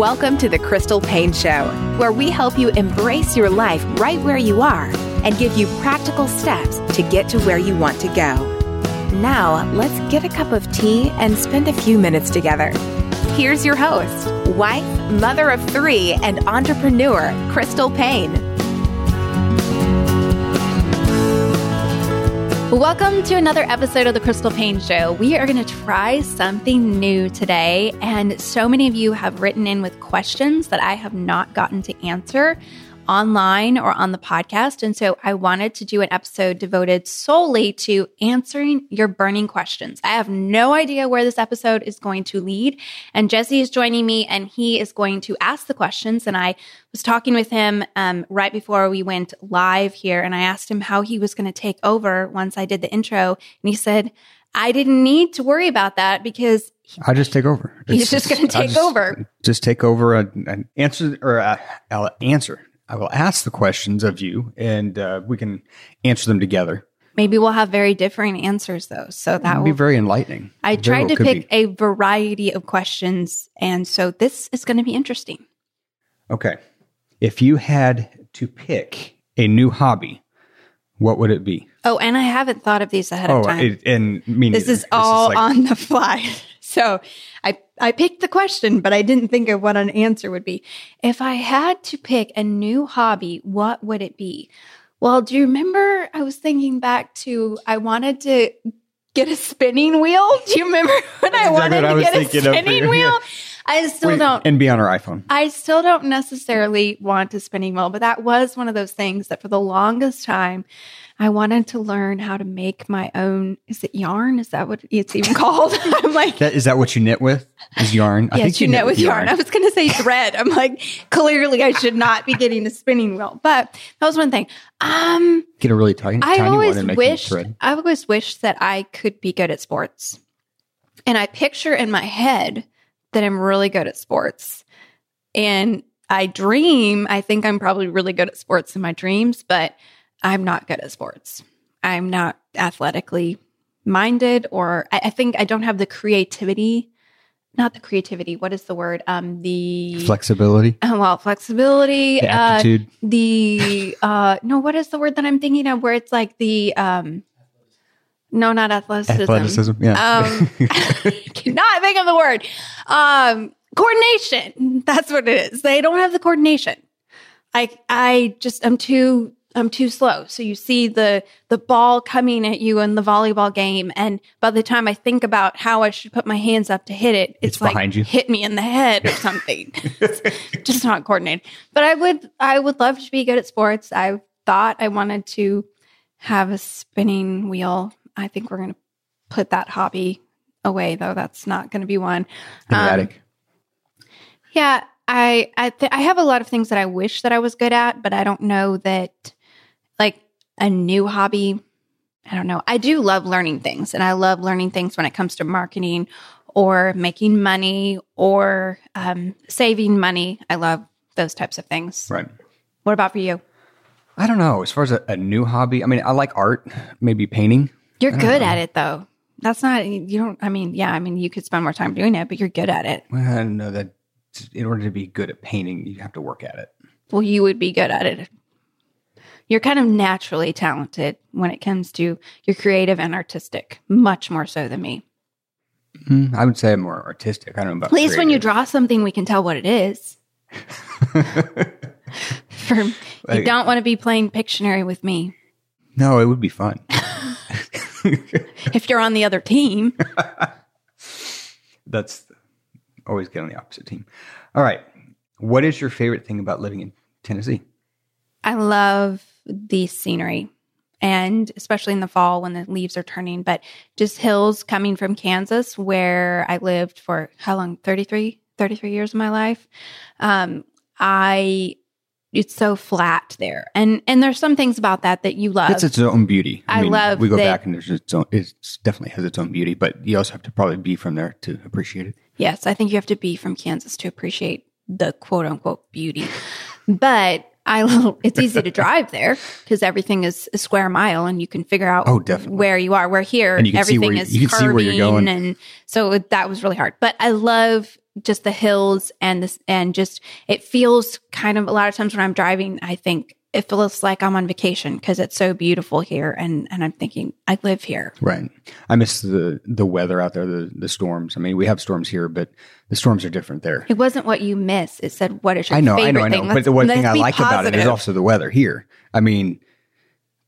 Welcome to the Crystal Paine Show, where we help you embrace your life right where you are and give you practical steps to get to where you want to go. Now, let's get a cup of tea and spend a few minutes together. Here's your host, wife, mother of three, and entrepreneur, Crystal Paine. Welcome to another episode of the Crystal Paine Show. We are going to try something new today, and so many of you have written in with questions that I have not gotten to answer online or on the podcast. And so I wanted to do an episode devoted solely to answering your burning questions. I have no idea where this episode is going to lead. And Jesse is joining me and he is going to ask the questions. And I was talking with him um, right before we went live here. And I asked him how he was going to take over once I did the intro. And he said, I didn't need to worry about that because I just take over. He's just, going to take just, over. Just take over an answer or I'll answer I will ask the questions of you and uh, we can answer them together. Maybe we'll have very differing answers though. So that will be very enlightening. I tried to pick be. a variety of questions. And so this is going to be interesting. Okay. If you had to pick a new hobby, what would it be? Oh, and I haven't thought of these ahead oh, of time. It, and me This is all is like, on the fly. So I, I picked the question, but I didn't think of what an answer would be. If I had to pick a new hobby, what would it be? Well, do you remember I was thinking back to I wanted to get a spinning wheel? Do you remember when I wanted to get a spinning wheel? I still Wait, don't. And be on our iPhone. I still don't necessarily want a spinning wheel, but that was one of those things that for the longest time I wanted to learn how to make my own. Is it yarn? Is that what it's even called? I'm like, that, is that what you knit with? Is yarn? I yes, think you, you knit, with yarn. yarn. I was going to say thread. I'm like, clearly I should not be getting a spinning wheel, but that was one thing. Um, get a really tiny, I tiny always one and wished. I always wished that I could be good at sports, and I picture in my head that I'm really good at sports, and I dream. I think I'm probably really good at sports in my dreams, but I'm not good at sports. I'm not athletically minded, or I, I, think I don't have the creativity. Not the creativity. What is the word? Um, the flexibility. Uh, well, flexibility. The aptitude. Uh, the uh, no. What is the word that I'm thinking of? Where it's like the um, no, not athleticism. Athleticism. Yeah. Um, cannot think of the word. Um, coordination. That's what it is. They don't have the coordination. I I just I'm too I'm too slow. So you see the the ball coming at you in the volleyball game, and by the time I think about how I should put my hands up to hit it, it's, it's like behind you. hit me in the head or something. just not coordinated. But I would I would love to be good at sports. I thought I wanted to have a spinning wheel. I think we're going to put that hobby away, though. That's not going to be one. Um. Yeah, I I, th- I have a lot of things that I wish that I was good at, but I don't know that like a new hobby. I don't know. I do love learning things, and I love learning things when it comes to marketing or making money or um, saving money. I love those types of things. Right. What about for you? I don't know. As far as a, a new hobby, I mean, I like art, maybe painting. You're good at it though. That's not you don't. I mean, yeah. I mean, you could spend more time doing it, but you're good at it. Well, I know that in order to be good at painting, you have to work at it. Well, you would be good at it. You're kind of naturally talented when it comes to you're creative and artistic, much more so than me. Mm, I would say I'm more artistic. I don't know about At least when you draw something, we can tell what it is. For you don't want to be playing Pictionary with me No, it would be fun. if you're on the other team. That's always get on the opposite team. All right. What is your favorite thing about living in Tennessee? I love the scenery and especially in the fall when the leaves are turning, but just hills coming from Kansas where I lived for how long? 33, 33 years of my life. Um, I, it's so flat there. And, and there's some things about that that you love. It's its own beauty. I love it. We go that- back and there's its own. It definitely has its own beauty, but you also have to probably be from there to appreciate it. Yes, I think you have to be from Kansas to appreciate the quote unquote beauty. But I, it's easy to drive there because everything is a square mile and you can figure out Oh, definitely. where you are. Where here, And you can see everything where you- is you can see where you're going. and so it- that was really hard. But I love just the hills and this, and just it feels kind of a lot of times when I'm driving, I think it feels like I'm on vacation because it's so beautiful here, and and I'm thinking I live here. Right. I miss the the weather out there, the the storms. I mean, we have storms here, but the storms are different there. It wasn't what you miss. It said, "What is your I know, I know, I know. thing?" But the one thing I like about it is also the weather here. I mean,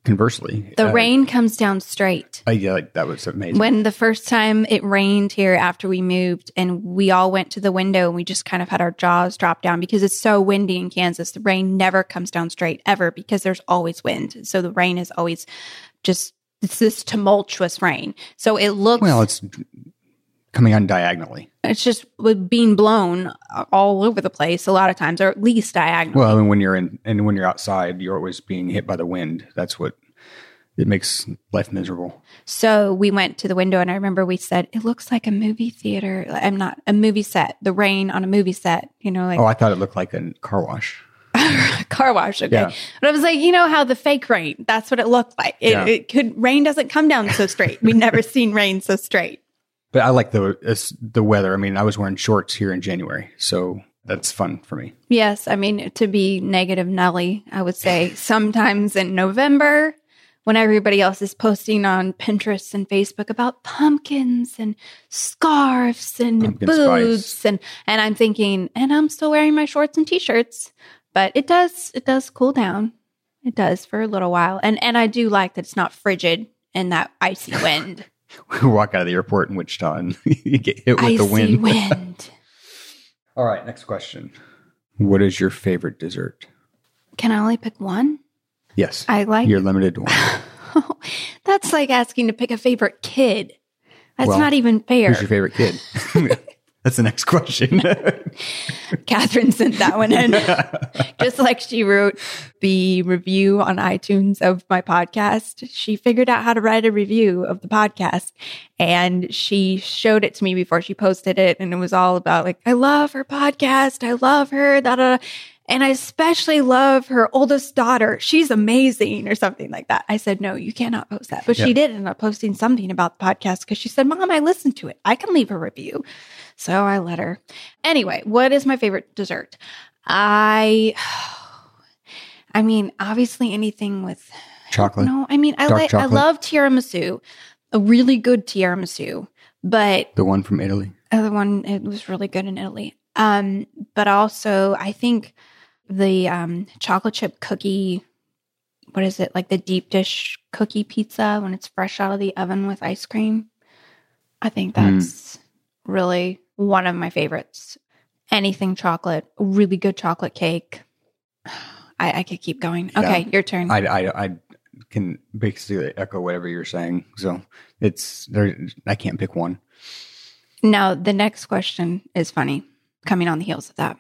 conversely, The uh, rain comes down straight. I, yeah, like, that was amazing. When the first time it rained here after we moved, and we all went to the window and we just kind of had our jaws drop down because it's so windy in Kansas. The rain never comes down straight ever because there's always wind. So the rain is always just it's this tumultuous rain. So it looks well, it's coming on diagonally. it's just with being blown all over the place a lot of times, or at least diagonal. Well, and when you're in and when you're outside, you're always being hit by the wind. That's what it makes life miserable. So we went to the window, and I remember we said, "It looks like a movie theater." I'm not a movie set. The rain on a movie set, you know, like Oh, I thought it looked like a car wash. car wash. Okay, Yeah. but I was like, you know how the fake rain? That's what it looked like. It, Yeah. it could rain doesn't come down so straight. We've never seen rain so straight. But I like the the weather. I mean, I was wearing shorts here in January, so that's fun for me. Yes, I mean to be negative Nelly, I would say sometimes in November when everybody else is posting on Pinterest and Facebook about pumpkins and scarves and Pumpkin boots spice. and and I'm thinking and I'm still wearing my shorts and t-shirts, but it does it does cool down. It does for a little while. And and I do like that it's not frigid and that icy wind. We walk out of the airport in Wichita and you get hit with icy the wind. wind. All right, next question. What is your favorite dessert? Can I only pick one? Yes, I like you're limited to one. That's like asking to pick a favorite kid. That's Well, not even fair. Who's your favorite kid? That's the next question. Catherine sent that one in. Just like she wrote the review on iTunes of my podcast. She figured out how to write a review of the podcast and she showed it to me before she posted it. And it was all about like, I love her podcast. I love her. Da, da, da. And I especially love her oldest daughter. She's amazing or something like that. I said, no, you cannot post that. But she did end up posting something about the podcast because she said, Mom, I listened to it. I can leave a review. So I let her. Anyway, what is my favorite dessert? I, I mean, obviously anything with Chocolate. no. I mean, I Dark like I love tiramisu, a really good tiramisu, but The one from Italy. other one it was really good in Italy. Um, but also I think the um chocolate chip cookie. What is it like the deep dish cookie pizza when it's fresh out of the oven with ice cream? I think Mm. that's really one of my favorites. Anything chocolate, really good chocolate cake. I, I could keep going. Yeah. Okay, your turn. I, I, I can basically echo whatever you're saying. So it's there. I can't pick one. Now, the next question is funny, coming on the heels of that.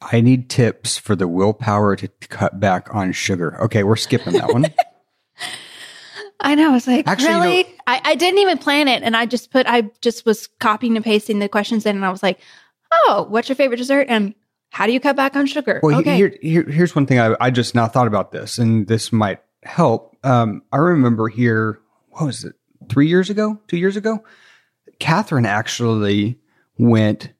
I need tips for the willpower to cut back on sugar. Okay, we're skipping that one. I know. I was like, Actually, you know- I, I didn't even plan it. And I just put, I just was copying and pasting the questions in and I was like, oh, what's your favorite dessert? And how do you cut back on sugar? Well, okay. here, here, here's one thing I, I just now thought about this, and this might help. Um, I remember here, what was it, three years ago, two years ago? Catherine actually went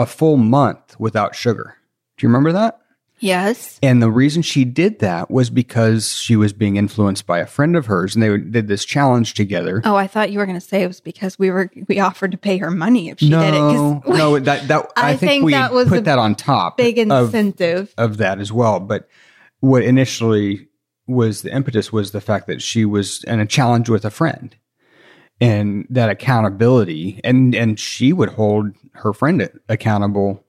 a full month without sugar. Do you remember that? yes. And the reason she did that was because she was being influenced by a friend of hers, and they did this challenge together. Oh, I thought you were going to say it was because we were, we offered to pay her money if she no, did it. no, that that I, I think, think we that was put a that on top big of incentive. of that as well. But what initially was the impetus was the fact that she was in a challenge with a friend and that accountability and and she would hold her friend accountable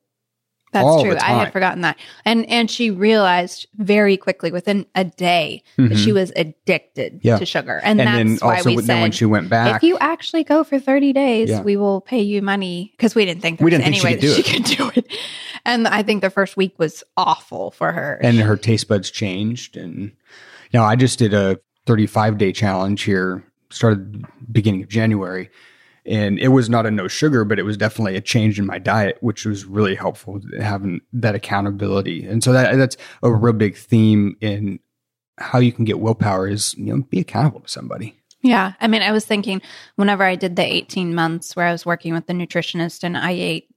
That's true. I had forgotten that. And and she realized very quickly within a day that she was addicted Mm-hmm. Yeah. to sugar. And, and that's why we said when she went back if you actually go for 30 days, Yeah. we will pay you money because we didn't think there We was didn't any think she way could that she could do it. And I think the first week was awful for her. and her taste buds changed and you know i just did a 35 day challenge here started beginning of january and it was not a no sugar but it was definitely a change in my diet which was really helpful having that accountability and so that that's a real big theme in how you can get willpower is you know be accountable to somebody Yeah. I mean, I was thinking whenever I did the 18 months where I was working with the nutritionist and I ate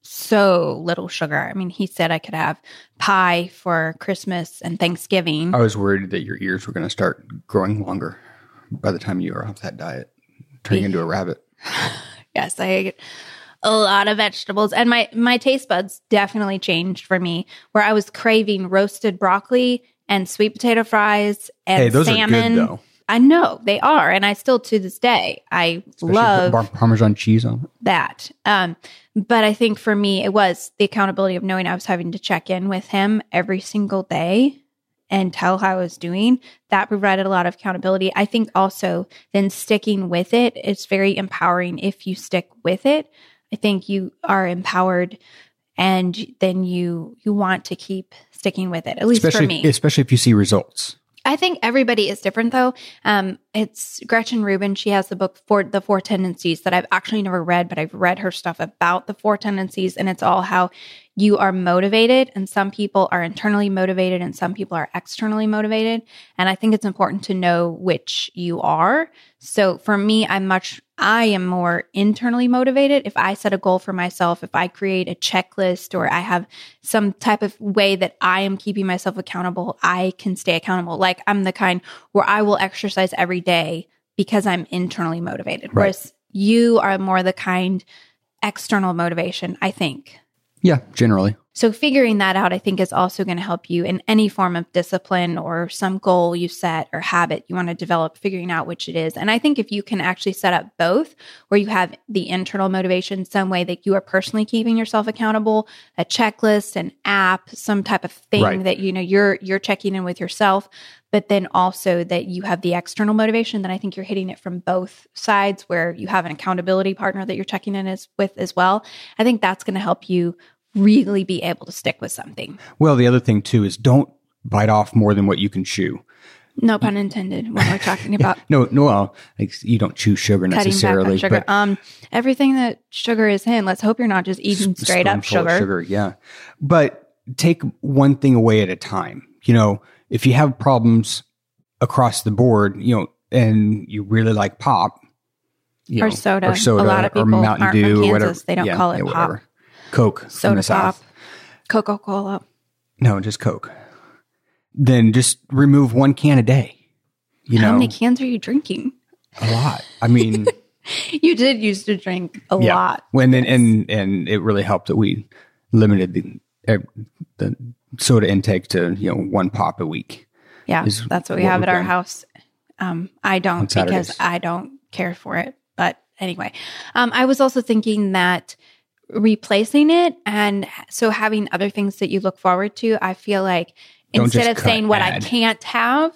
so little sugar. I mean, he said I could have pie for Christmas and Thanksgiving. i was worried that your ears were going to start growing longer by the time you were off that diet turning into a rabbit Yes, I ate a lot of vegetables and my my taste buds definitely changed for me where I was craving roasted broccoli and sweet potato fries and hey those salmon. are good though I know they are and I still to this day I Especially love bar- parmesan cheese on it that. Um, but I think for me, it was the accountability of knowing I was having to check in with him every single day and tell how I was doing. That provided a lot of accountability. I think also then sticking with it, it's very empowering if you stick with it. I think you are empowered and then you you want to keep sticking with it. At least especially for me. especially if you see results I think everybody is different though. Um, it's Gretchen Rubin. She has the book for the four tendencies that I've actually never read, but I've read her stuff about the four tendencies and it's all how you are motivated and some people are internally motivated and some people are externally motivated. And I think it's important to know which you are. So for me, I'm much, I am more internally motivated. If I set a goal for myself, if I create a checklist or I have some type of way that I am keeping myself accountable, I can stay accountable. Like I'm the kind where I will exercise every day because I'm internally motivated. Right. Whereas you are more the kind external motivation, I think. Yeah generally So figuring that out, I think, is also going to help you in any form of discipline or some goal you set or habit you want to develop, figuring out which it is. And I think if you can actually set up both, where you have the internal motivation, some way that you are personally keeping yourself accountable, a checklist, an app, some type of thing Right. that you know you're you're checking in with yourself, but then also that you have the external motivation, then I think you're hitting it from both sides where you have an accountability partner that you're checking in as, with as well. I think that's going to help you really be able to stick with something. Well, the other thing too is don't bite off more than what you can chew. No pun intended when we're talking about No, no, well, like you don't chew sugar necessarily, sugar. but Um, everything that sugar is in, let's hope you're not just eating straight up sugar. sugar. Yeah, but take one thing away at a time. You know, if you have problems across the board, you know, and you really like pop, you Or know, soda. or soda, A lot of or people Mountain aren't from Dew, or Kansas. whatever. They don't call it pop. Coke, Soda pop, Coca Cola. No, just Coke. Then just remove one can a day. You know How know, many cans are you drinking? a lot. I mean. You did used to drink a lot. When and, and and it really helped that we limited the uh, the soda intake to you know one pop a week. Yeah, that's what we what have at our done. house. Um, I don't because I don't care for it. But anyway, um, I was also thinking that replacing it and so having other things that you look forward to, I feel like Don't instead of saying what I can't have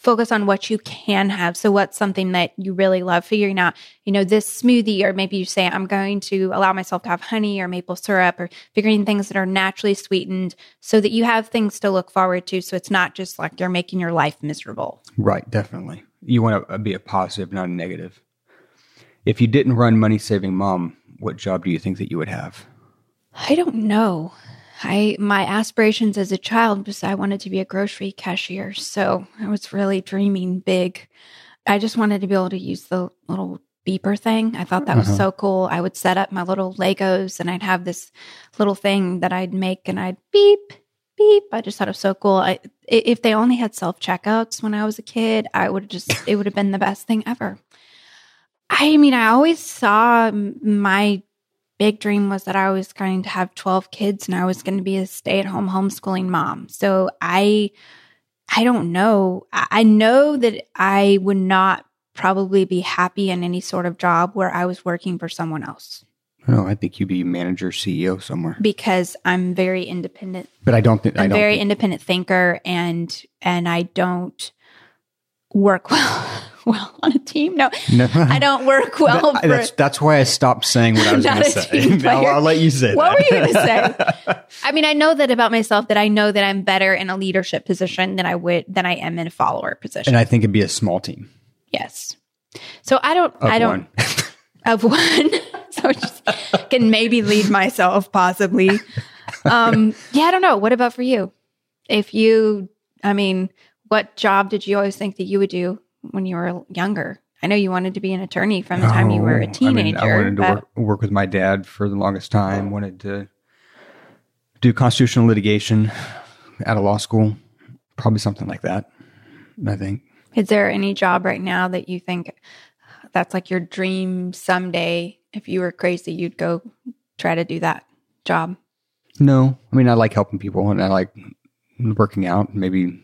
focus on what you can have. So, what's something that you really love? Figuring out, you know, this smoothie, or maybe you say, I'm going to allow myself to have honey or maple syrup, or figuring things that are naturally sweetened so that you have things to look forward to. So, it's not just like you're making your life miserable. Right, definitely. You want to be a positive, not a negative. If you didn't run Money Saving Mom, what job do you think that you would have? I don't know. I my aspirations as a child was I wanted to be a grocery cashier. So I was really dreaming big. I just wanted to be able to use the little beeper thing. I thought that was Uh-huh. so cool. I would set up my little Legos and I'd have this little thing that I'd make and I'd beep, beep. I just thought it was so cool. I, i- if they only had self checkouts when I was a kid, I would have just, it would have been the best thing ever. I mean, I always saw my big dream was that I was going to have 12 kids and I was going to be a stay at home homeschooling mom. So I, I don't know. I I know that I would not probably be happy in any sort of job where I was working for someone else No, I think you'd be manager, CEO somewhere. because I'm very independent. But I don't think I I'm don't. very think- independent thinker and and I don't work well well on a team. No. No. I don't work well That- for that's that's why I stopped saying what I was going to say. I'll. I'll let you say What that. were you going to say? I mean, I know that about myself that I know that I'm better in a leadership position than I would than I am in a follower position. and I think it'd be a small team yes. So I don't of I don't one. of one. so just can maybe lead myself possibly. Um yeah, I don't know. What about for you? If you I mean, what job did you always think that you would do when you were younger? I know you wanted to be an attorney from the time you were Oh, a I mean, teenager. I, wanted to work, work with my dad for the longest time. Wanted to do constitutional litigation at a law school. Probably something like that. I think. Is there any job right now that you think that's like your dream someday? If you were crazy, you'd go try to do that job. No, I mean I like helping people and I like working out. Maybe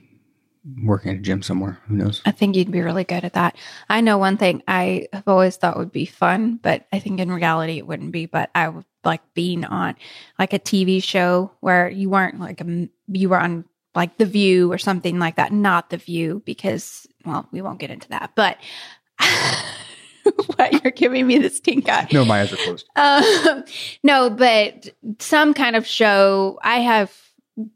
working at a gym somewhere. Who knows? I think you'd be really good at that. I know one thing I have always thought would be fun, but I think in reality it wouldn't be. But I would like being on like a TV show where you weren't like a, you were on like The View or something like that. Not The View because well, we won't get into that. But what you're giving me this stink eye. No, my eyes are closed. Um, no, but some kind of show. I have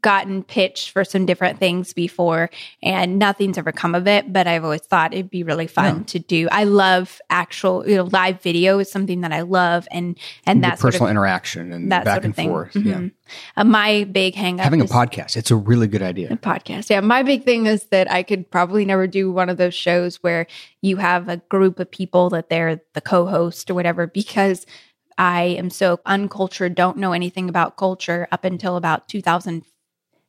gotten pitched for some different things before, and nothing's ever come of it. But I've always thought it'd be really fun Yeah. to do. I love actual, you know, live video is something that I love, and and The that sort personal of interaction and that back sort of and thing. forth. Yeah. Mhm. Uh, my big hang up Having a is- podcast, it's a really good idea. a podcast. Yeah, my big thing is that I could probably never do one of those shows where you have a group of people that they're the co-host or whatever because I am so uncultured, don't know anything about culture up until about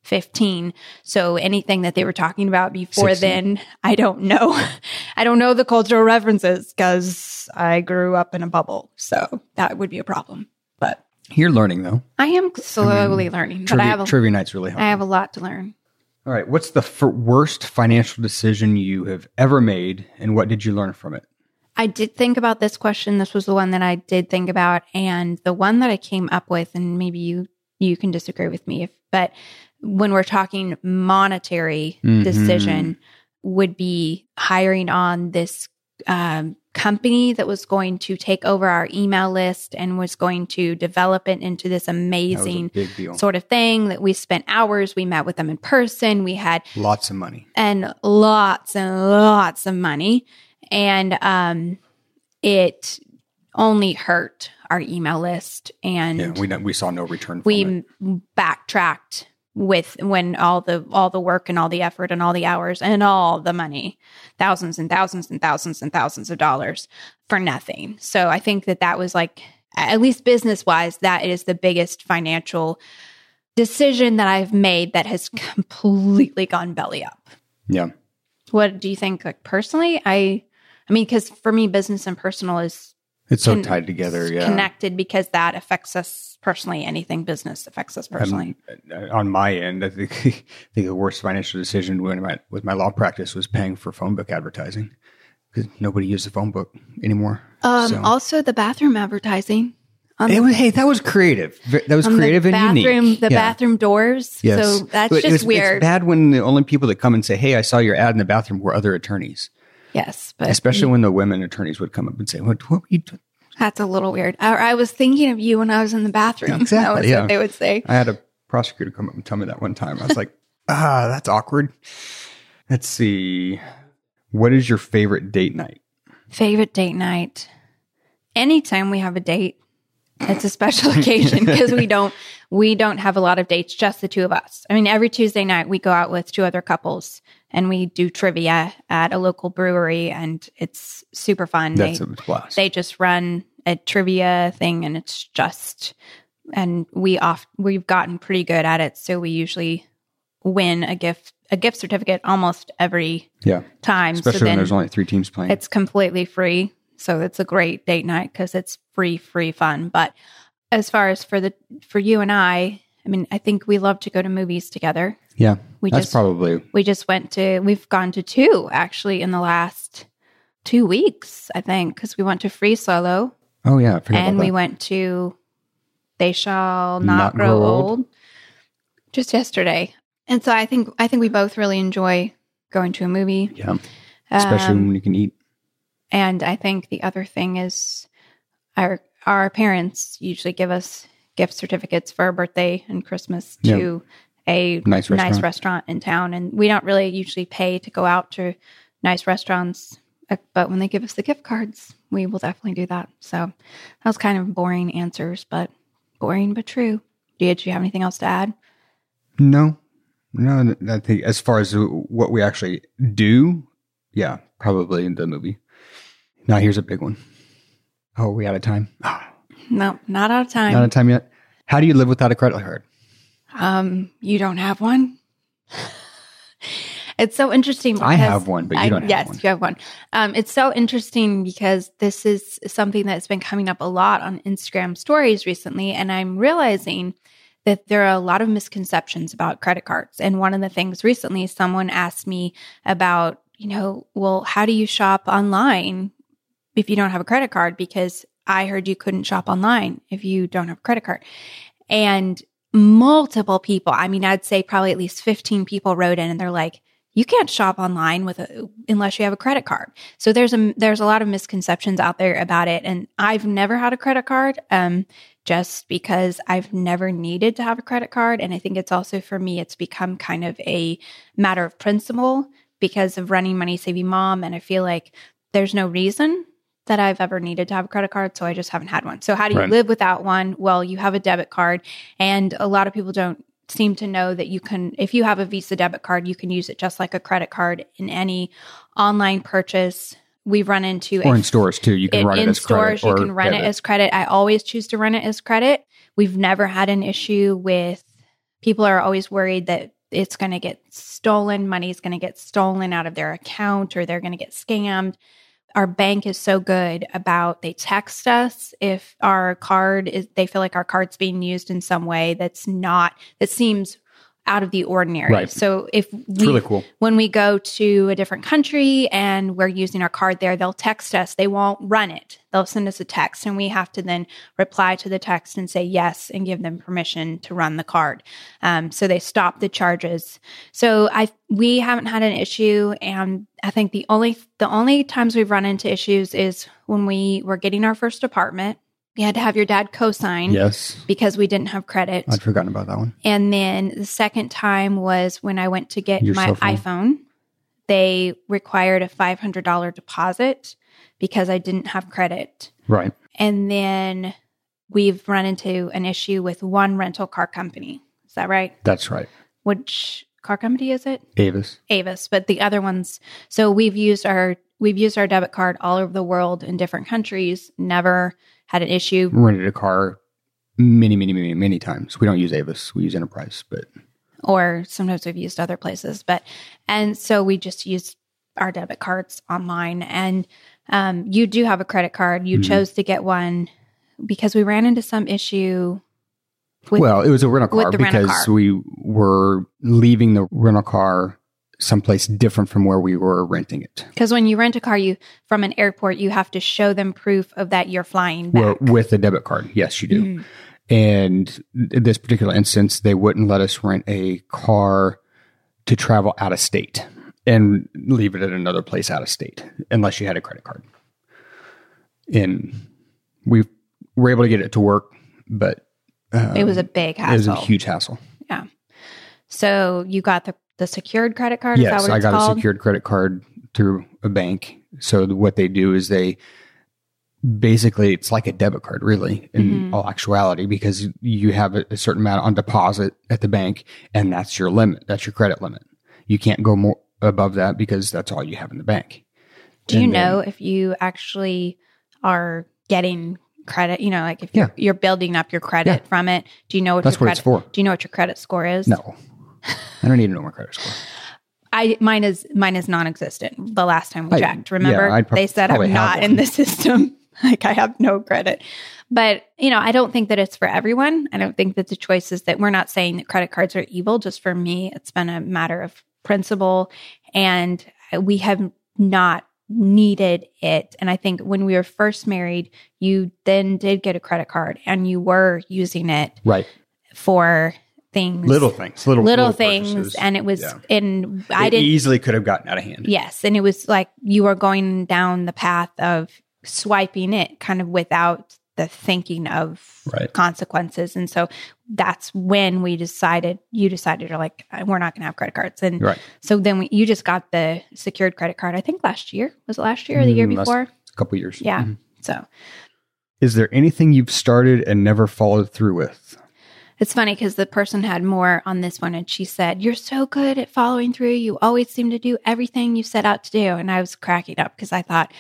2015. So anything that they were talking about before 16. then, I don't know. I don't know the cultural references because I grew up in a bubble. So that would be a problem. But You're learning though. I am slowly learning, but I have a, trivia night's really helpful. I have a lot to learn. All right. What's the f- worst financial decision you have ever made, and what did you learn from it? I did think about this question. This was the one that I did think about, and the one that I came up with, and maybe you you can disagree with me, if but when we're talking monetary Mhm. decision, would be hiring on this um, company that was going to take over our email list and was going to develop it into this That was a amazing sort of thing that we spent hours. We met with them in person. We had Lots of money. and lots and lots of money. And um, it only hurt our email list. And Yeah, we we saw no return. From we backtracked with when all the all the work and all the effort and all the hours and all the money thousands and thousands and thousands and thousands of dollars for nothing so i think that that was like at least business wise that is the biggest financial decision that i've made that has completely gone belly up Yeah, what do you think like personally i i mean because for me business and personal is it's so con- tied together. Yeah. connected because that affects us personally anything business affects us personally Um, on my end, I think, I think the worst financial decision when my, with my law practice was paying for phone book advertising because nobody used the phone book anymore. Um, So- Also, the bathroom advertising it was, hey, that was creative. That was creative the and bathroom, unique. the Yeah. bathroom doors. Yes. So that's But just was- weird. It's bad when the only people that come and say, "Hey, I saw your ad in the bathroom," were other attorneys. Yes, but Especially when the women attorneys would come up and say, "What? What were you doing?" That's a little weird. I, I was thinking of you when I was in the bathroom. that Exactly, was yeah. what they would say. I had a prosecutor come up and tell me that one time. I was like, "Ah, that's awkward." Let's see. What is your favorite date night? Favorite date night. Anytime we have a date, it's a special occasion because we don't we don't have a lot of dates, just the two of us. I mean, every Tuesday night we go out with two other couples and we do trivia at a local brewery and it's super fun. That's They- a blast. they just run a trivia thing and it's just and we off we've gotten pretty good at it so we usually win a gift a gift certificate almost every yeah, time especially so when there's only three teams playing. it's completely free so it's a great date night because it's free free fun but as far as for the for you and i i mean i think we love to go to movies together yeah, we that's just- probably we just went to we've gone to two actually in the last two weeks i think because we went to free solo Oh yeah, and we went to they shall not, Not grow, Grow old. Old. just yesterday and so i think i think we both really enjoy going to a movie Yeah, especially Um, when you can eat. And i think the other thing is our our parents usually give us gift certificates for our birthday and christmas to a Nice nice restaurant. restaurant in town and we don't really usually pay to go out to nice restaurants uh, but when they give us the gift cards we will definitely do that so that was kind of boring answers but boring but true did you have anything else to add No, no. I think as far as what we actually do, yeah, probably in the movie. Now here's a big one. Oh, are we out of time? Ah, no not out of time not out of time yet. How do you live without a credit card? um you don't have one it's so interesting I have one, but you don't have yes, one. you have one. Um, it's so interesting because this is something that's been coming up a lot on Instagram stories recently, and I'm realizing that there are a lot of misconceptions about credit cards. And one of the things recently, someone asked me about, you know, well, how do you shop online if you don't have a credit card? Because I heard you couldn't shop online if you don't have a credit card. And multiple people, I mean, I'd say probably at least 15 people wrote in and they're like, you can't shop online with a, unless you have a credit card. So there's a there's a lot of misconceptions out there about it, and I've never had a credit card, um, just because I've never needed to have a credit card, and I think it's also for me it's become kind of a matter of principle because of running Money Saving Mom, and I feel like there's no reason that I've ever needed to have a credit card, so I just haven't had one. So how do you Right. live without one? Well, you have a debit card, and a lot of people don't seem to know that you can if you have a Visa debit card, you can use it just like a credit card in any online purchase. We've run into Or a in stores too, you can in, run it in as credit. stores you can run it as credit i always choose to run it as credit we've never had an issue with people are always worried that it's going to get stolen money's going to get stolen out of their account or they're going to get scammed our bank is so good about they text us if our card is they feel like our card's being used in some way that's not that seems out of the ordinary Right. so if we really cool. when we go to a different country and we're using our card there, they'll text us. They won't run it. They'll send us a text and we have to then reply to the text and say yes and give them permission to run the card. Um, so they stop the charges. So I we haven't had an issue and I think the only the only times we've run into issues is when we were getting our first apartment. You had to have your dad co-sign Yes, because we didn't have credit. I'd forgotten about that one. And then the second time was when I went to get Your my iPhone. They required a $500 deposit because I didn't have credit. Right. And then we've run into an issue with one rental car company. Is that right? That's right. Which car company is it? Avis. Avis, but the other ones. So we've used our we've used our debit card all over the world in different countries. Never had an issue. rented a car many, many, many, many times. We don't use Avis. We use Enterprise, but or sometimes we've used other places but and so we just use our debit cards online and um, you do have a credit card you Mhm. chose to get one because we ran into some issue with well, it was a rental car the rental because car. we were leaving the rental car someplace different from where we were renting it. Because when you rent a car, you from an airport, you have to show them proof of that you're flying back. Well, with a debit card. Yes, you do. Mm-hmm. And in this particular instance, they wouldn't let us rent a car to travel out of state and leave it at another place out of state unless you had a credit card. And we were able to get it to work, but it was um, a big hassle. it was a huge hassle. yeah. So you got the the secured credit card. Is that Yes, I it's got called? a secured credit card through a bank. So what they do is they basically it's like a debit card, really, in Mm-hmm. all actuality, because you have a, certain amount on deposit at the bank, and that's your limit. That's your credit limit. You can't go more above that because that's all you have in the bank. Do you And then- know if you actually are getting credit? You know, like if you're, Yeah. you're building up your credit Yeah. from it. Do you know what That's your what it's credit? for. Do you know what your credit score is? No, I don't need know my credit score. I mine is mine is non-existent. The last time we I- checked, remember yeah, I'd they said I'm not in the system. like I have no credit. But you know, I don't think that it's for everyone. I don't think that the choice is that we're not saying that credit cards are evil. Just for me, it's been a matter of principle, and we have not needed it. And I think when we were first married, you then did get a credit card, and you were using it Right, for things, little things, little little, little things, purchases. and it was Yeah. in. I It didn't easily could have gotten out of hand. Yes. And it was like you were going down the path of swiping it kind of without the thinking of Right. consequences. And so that's when we decided, you decided, you're like, we're not going to have credit cards. And Right. so then we, you just got the secured credit card, I think last year. Was it last year or the year Mm, last- before? A couple years. Yeah. Mhm. So Is there anything you've started and never followed through with? It's funny because the person had more on this one and she said, You're so good at following through. You always seem to do everything you set out to do. And I was cracking up because I thought,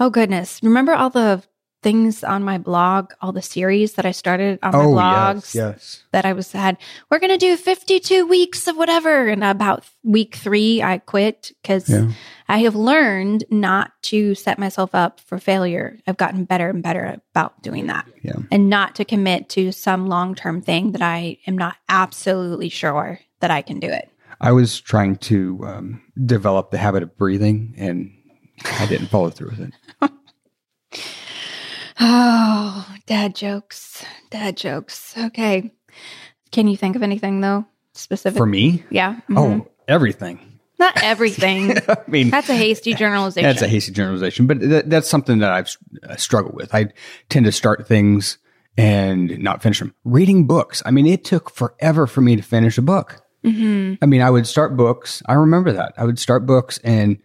Oh goodness, remember all the things on my blog, all the series that I started on my blogs Oh, yes, yes. that I was had, we're going to do 52 weeks of whatever. And about week three, I quit because Yeah. I have learned not to set myself up for failure. I've gotten better and better about doing that Yeah. and not to commit to some long term thing that I am not absolutely sure that I can do it. I was trying to um, develop the habit of breathing, and I didn't follow through with it. Oh, dad jokes. Dad jokes. Okay. Can you think of anything though? Specific? For me, Yeah. mhm. oh, everything. Not everything. I mean, That's a hasty generalization. that's a hasty generalization, but that, that's something that I've uh, struggled with. I tend to start things and not finish them. Reading books. I mean, it took forever for me to finish a book. Mm-hmm. I mean, I would start books. I remember that. I would start books, and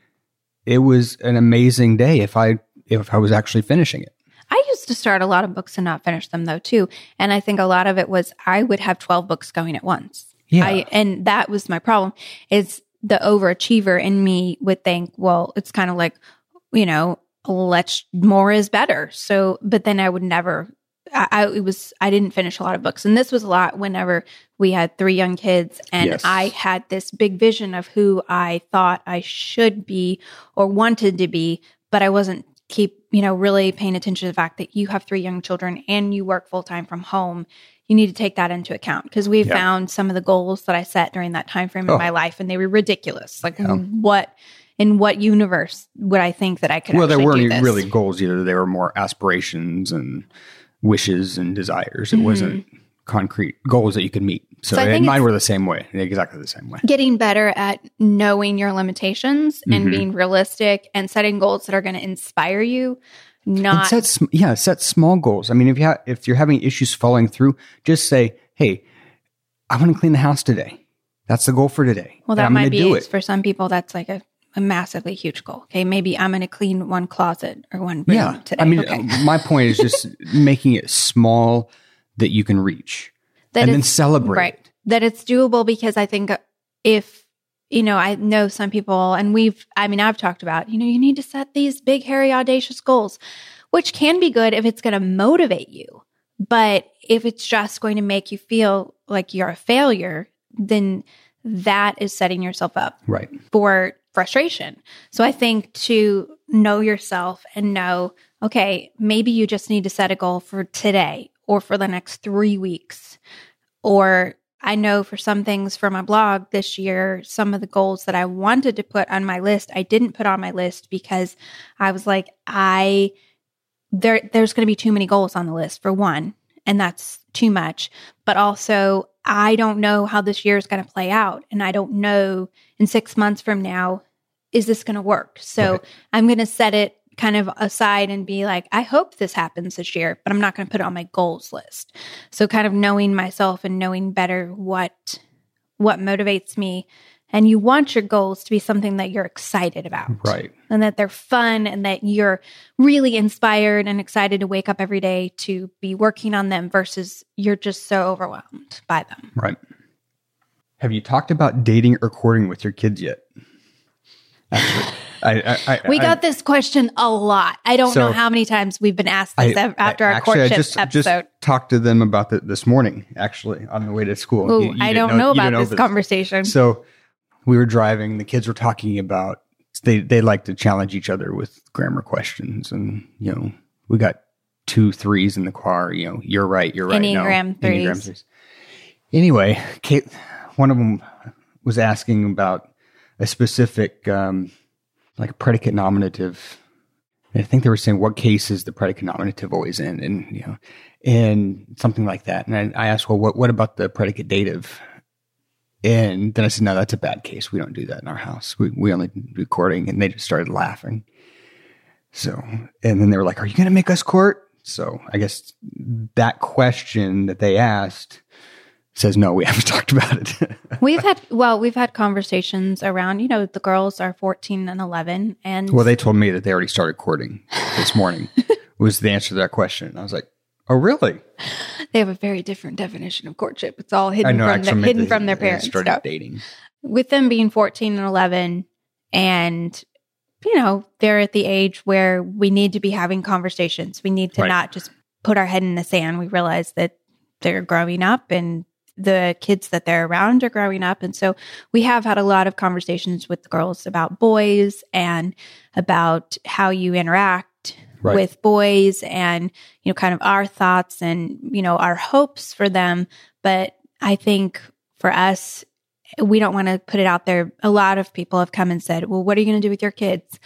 it was an amazing day if I if I was actually finishing it. I used to start a lot of books and not finish them though too. And I think a lot of it was I would have 12 books going at once. Yeah. I, and that was my problem is the overachiever in me would think, well, it's kind of like, you know, let's more is better. So, but then I would never, I, I it was, I didn't finish a lot of books. And this was a lot whenever we had three young kids and Yes. I had this big vision of who I thought I should be or wanted to be, but I wasn't keep, you know, really paying attention to the fact that you have three young children and you work full time from home. You need to take that into account because we Yeah. found some of the goals that I set during that time frame in Oh. my life and they were ridiculous. Like what in what universe would I think that I could well, there weren't really goals either. They were more aspirations and wishes and desires. It wasn't concrete goals that you could meet. So, Mm-hmm. So and mine were the same way, exactly the same way. getting better at knowing your limitations Mm-hmm. and being realistic and setting goals that are going to inspire you, And not set sm- yeah, set small goals. I mean, if you ha- if you're having issues following through, just say, "Hey, I want to clean the house today. That's the goal for today. Well, that might be do it." for some people. That's like a, a massively huge goal. Okay, maybe I'm going to clean one closet or one room Yeah, today. I mean, okay. uh, my point is just making it small that you can reach, That and then celebrate. right that it's doable because I think if you know, I know some people, and we've, I mean, I've talked about, you know, you need to set these big, hairy, audacious goals, which can be good if it's going to motivate you. But if it's just going to make you feel like you're a failure, then that is setting yourself up Right. for frustration. So I think to know yourself and know, okay, maybe you just need to set a goal for today or for the next three weeks. Or I know for some things for my blog this year, some of the goals that I wanted to put on my list, I didn't put on my list because I was like, I there there's going to be too many goals on the list for one, and that's too much. But also, I don't know how this year is going to play out, and I don't know in 6 months from now is this going to work. So, Right. I'm going to set it kind of aside and be like, I hope this happens this year, but I'm not going to put it on my goals list. So kind of knowing myself and knowing better what what motivates me. And you want your goals to be something that you're excited about. Right. And that they're fun and that you're really inspired and excited to wake up every day to be working on them versus you're just so overwhelmed by them. Right. Have you talked about dating or courting with your kids yet? I, I, I, We got this question a lot. I don't know how many times we've been asked this after our actually, courtship I just, episode. Just talked to them about that this morning, actually, on the way to school. Ooh, You- you I don't know, you about didn't this conversation. So we were driving. The kids were talking about they they like to challenge each other with grammar questions, and you know we got two threes in the car. You know, you're right. You're right. no. Enneagram threes. threes. Anyway, Kate, one of them was asking about a specific um, like a predicate nominative. I think they were saying what case is the predicate nominative always in, and you know, and something like that. And I, I asked, well, what what about the predicate dative? And then I said, no, that's a bad case. We don't do that in our house. We we only do recording, and they just started laughing. So, and then they were like, "Are you going to make us court?" So I guess that question that they asked says no. We haven't talked about it. We've had well, we've had conversations around, you know, the girls are 14 and 11 and well, they told me that they already started courting this morning. was the answer to that question? I was like, "Oh, really?" they have a very different definition of courtship. It's all hidden know. from actually, their, hidden they- from their parents. Started No. dating. With them being 14 and 11 and you know, they're at the age where we need to be having conversations. We need to Right. not just put our head in the sand. We realize that they're growing up and the kids that they're around are growing up. And so we have had a lot of conversations with the girls about boys and about how you interact Right. with boys and, you know, kind of our thoughts and, you know, our hopes for them. But I think for us, we don't want to put it out there. A lot of people have come and said, well, what are you going to do with your kids?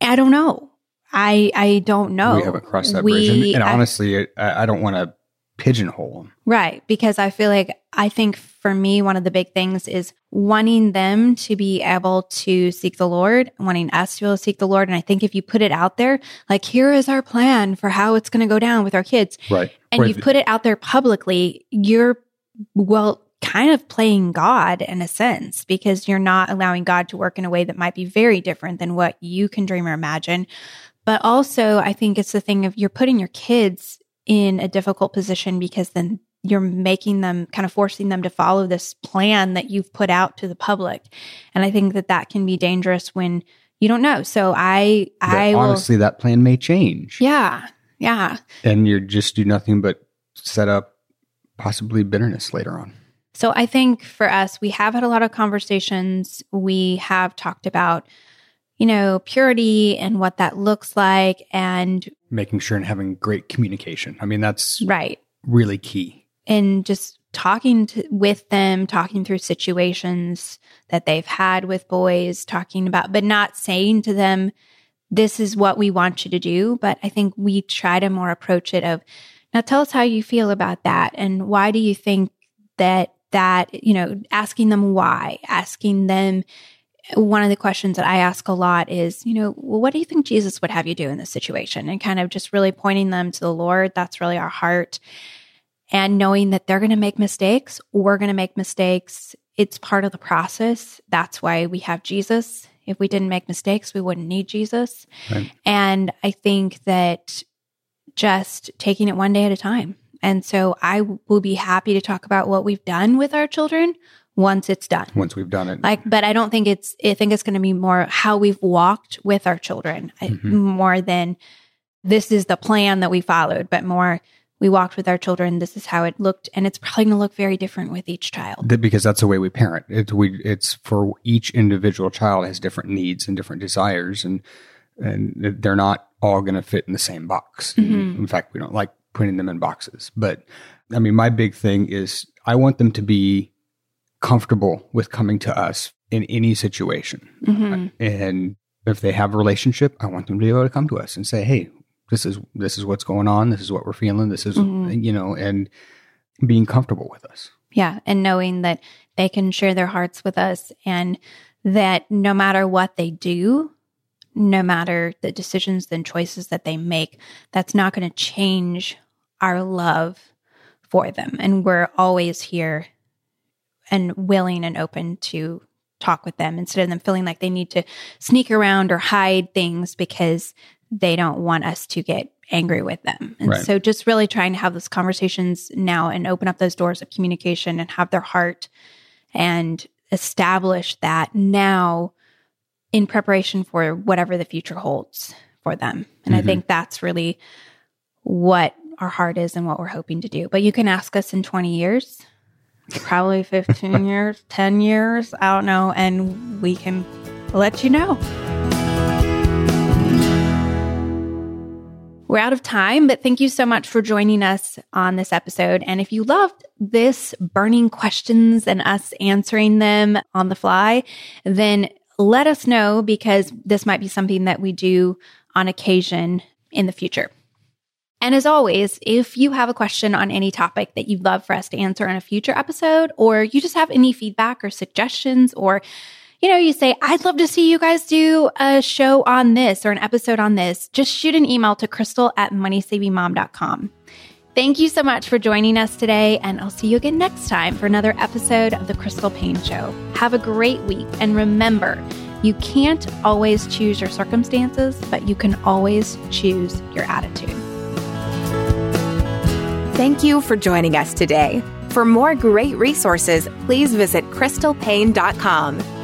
I don't know. I I don't know. We haven't crossed that We- bridge, and, and honestly, I, I don't want to pigeonhole them. Right. Because I feel like, I think for me, one of the big things is wanting them to be able to seek the Lord, wanting us to be able to seek the Lord. And I think if you put it out there, like, here is our plan for how it's going to go down with our kids, Right. and Or you put it out there publicly, you're, well, kind of playing God in a sense because you're not allowing God to work in a way that might be very different than what you can dream or imagine. But also, I think it's the thing of you're putting your kids in a difficult position because then you're making them kind of forcing them to follow this plan that you've put out to the public. And I think that that can be dangerous when you don't know. So I, that I will, honestly, that plan may change. yeah, yeah. and you just do nothing but set up possibly bitterness later on. So I think for us, we have had a lot of conversations. We have talked about, you know, purity and what that looks like. And Making sure and having great communication. I mean, that's right. really key. And just talking to, with them, talking through situations that they've had with boys, talking about, but not saying to them, this is what we want you to do. But I think we try to more approach it of, now tell us how you feel about that. And why do you think that, that, you know, asking them why, asking them, one of the questions that I ask a lot is, you know, well, what do you think Jesus would have you do in this situation? And kind of just really pointing them to the Lord. That's really our heart. And knowing that they're going to make mistakes, we're going to make mistakes. It's part of the process. That's why we have Jesus. If we didn't make mistakes, we wouldn't need Jesus. Right. And I think that just taking it one day at a time. And so I will be happy to talk about what we've done with our children once it's done. Once we've done it, Like, but I don't think it's, I think it's going to be more how we've walked with our children I- Mhm. more than this is the plan that we followed, but more we walked with our children. This is how it looked. And it's probably going to look very different with each child. Because that's the way we parent. It, we, it's for each individual child has different needs and different desires, and and they're not all going to fit in the same box. Mhm. In fact, we don't like putting them in boxes. But I mean, my big thing is I want them to be comfortable with coming to us in any situation. Mm-hmm. And if they have a relationship, I want them to be able to come to us and say, "Hey, this is this is what's going on. This is what we're feeling. This is Mhm. you know," and being comfortable with us. Yeah. And knowing that they can share their hearts with us and that no matter what they do, no matter the decisions and choices that they make, that's not going to change our love for them. And we're always here and willing and open to talk with them instead of them feeling like they need to sneak around or hide things because they don't want us to get angry with them. And Right. so just really trying to have those conversations now and open up those doors of communication and have their heart and establish that now in preparation for whatever the future holds for them. And I Mhm. think that's really what our heart is and what we're hoping to do. But you can ask us in 20 years, probably 15 years, 10 years, I don't know, and we can let you know. We're out of time, but thank you so much for joining us on this episode. And if you loved this burning questions and us answering them on the fly, then let us know because this might be something that we do on occasion in the future. And as always, if you have a question on any topic that you'd love for us to answer in a future episode, or you just have any feedback or suggestions, or you know, you say, I'd love to see you guys do a show on this or an episode on this, just shoot an email to crystal at moneysavingmom.com. Thank you so much for joining us today, and I'll see you again next time for another episode of The Crystal Paine Show. Have a great week, and remember, you can't always choose your circumstances, but you can always choose your attitude. Thank you for joining us today. For more great resources, please visit crystalpaine.com.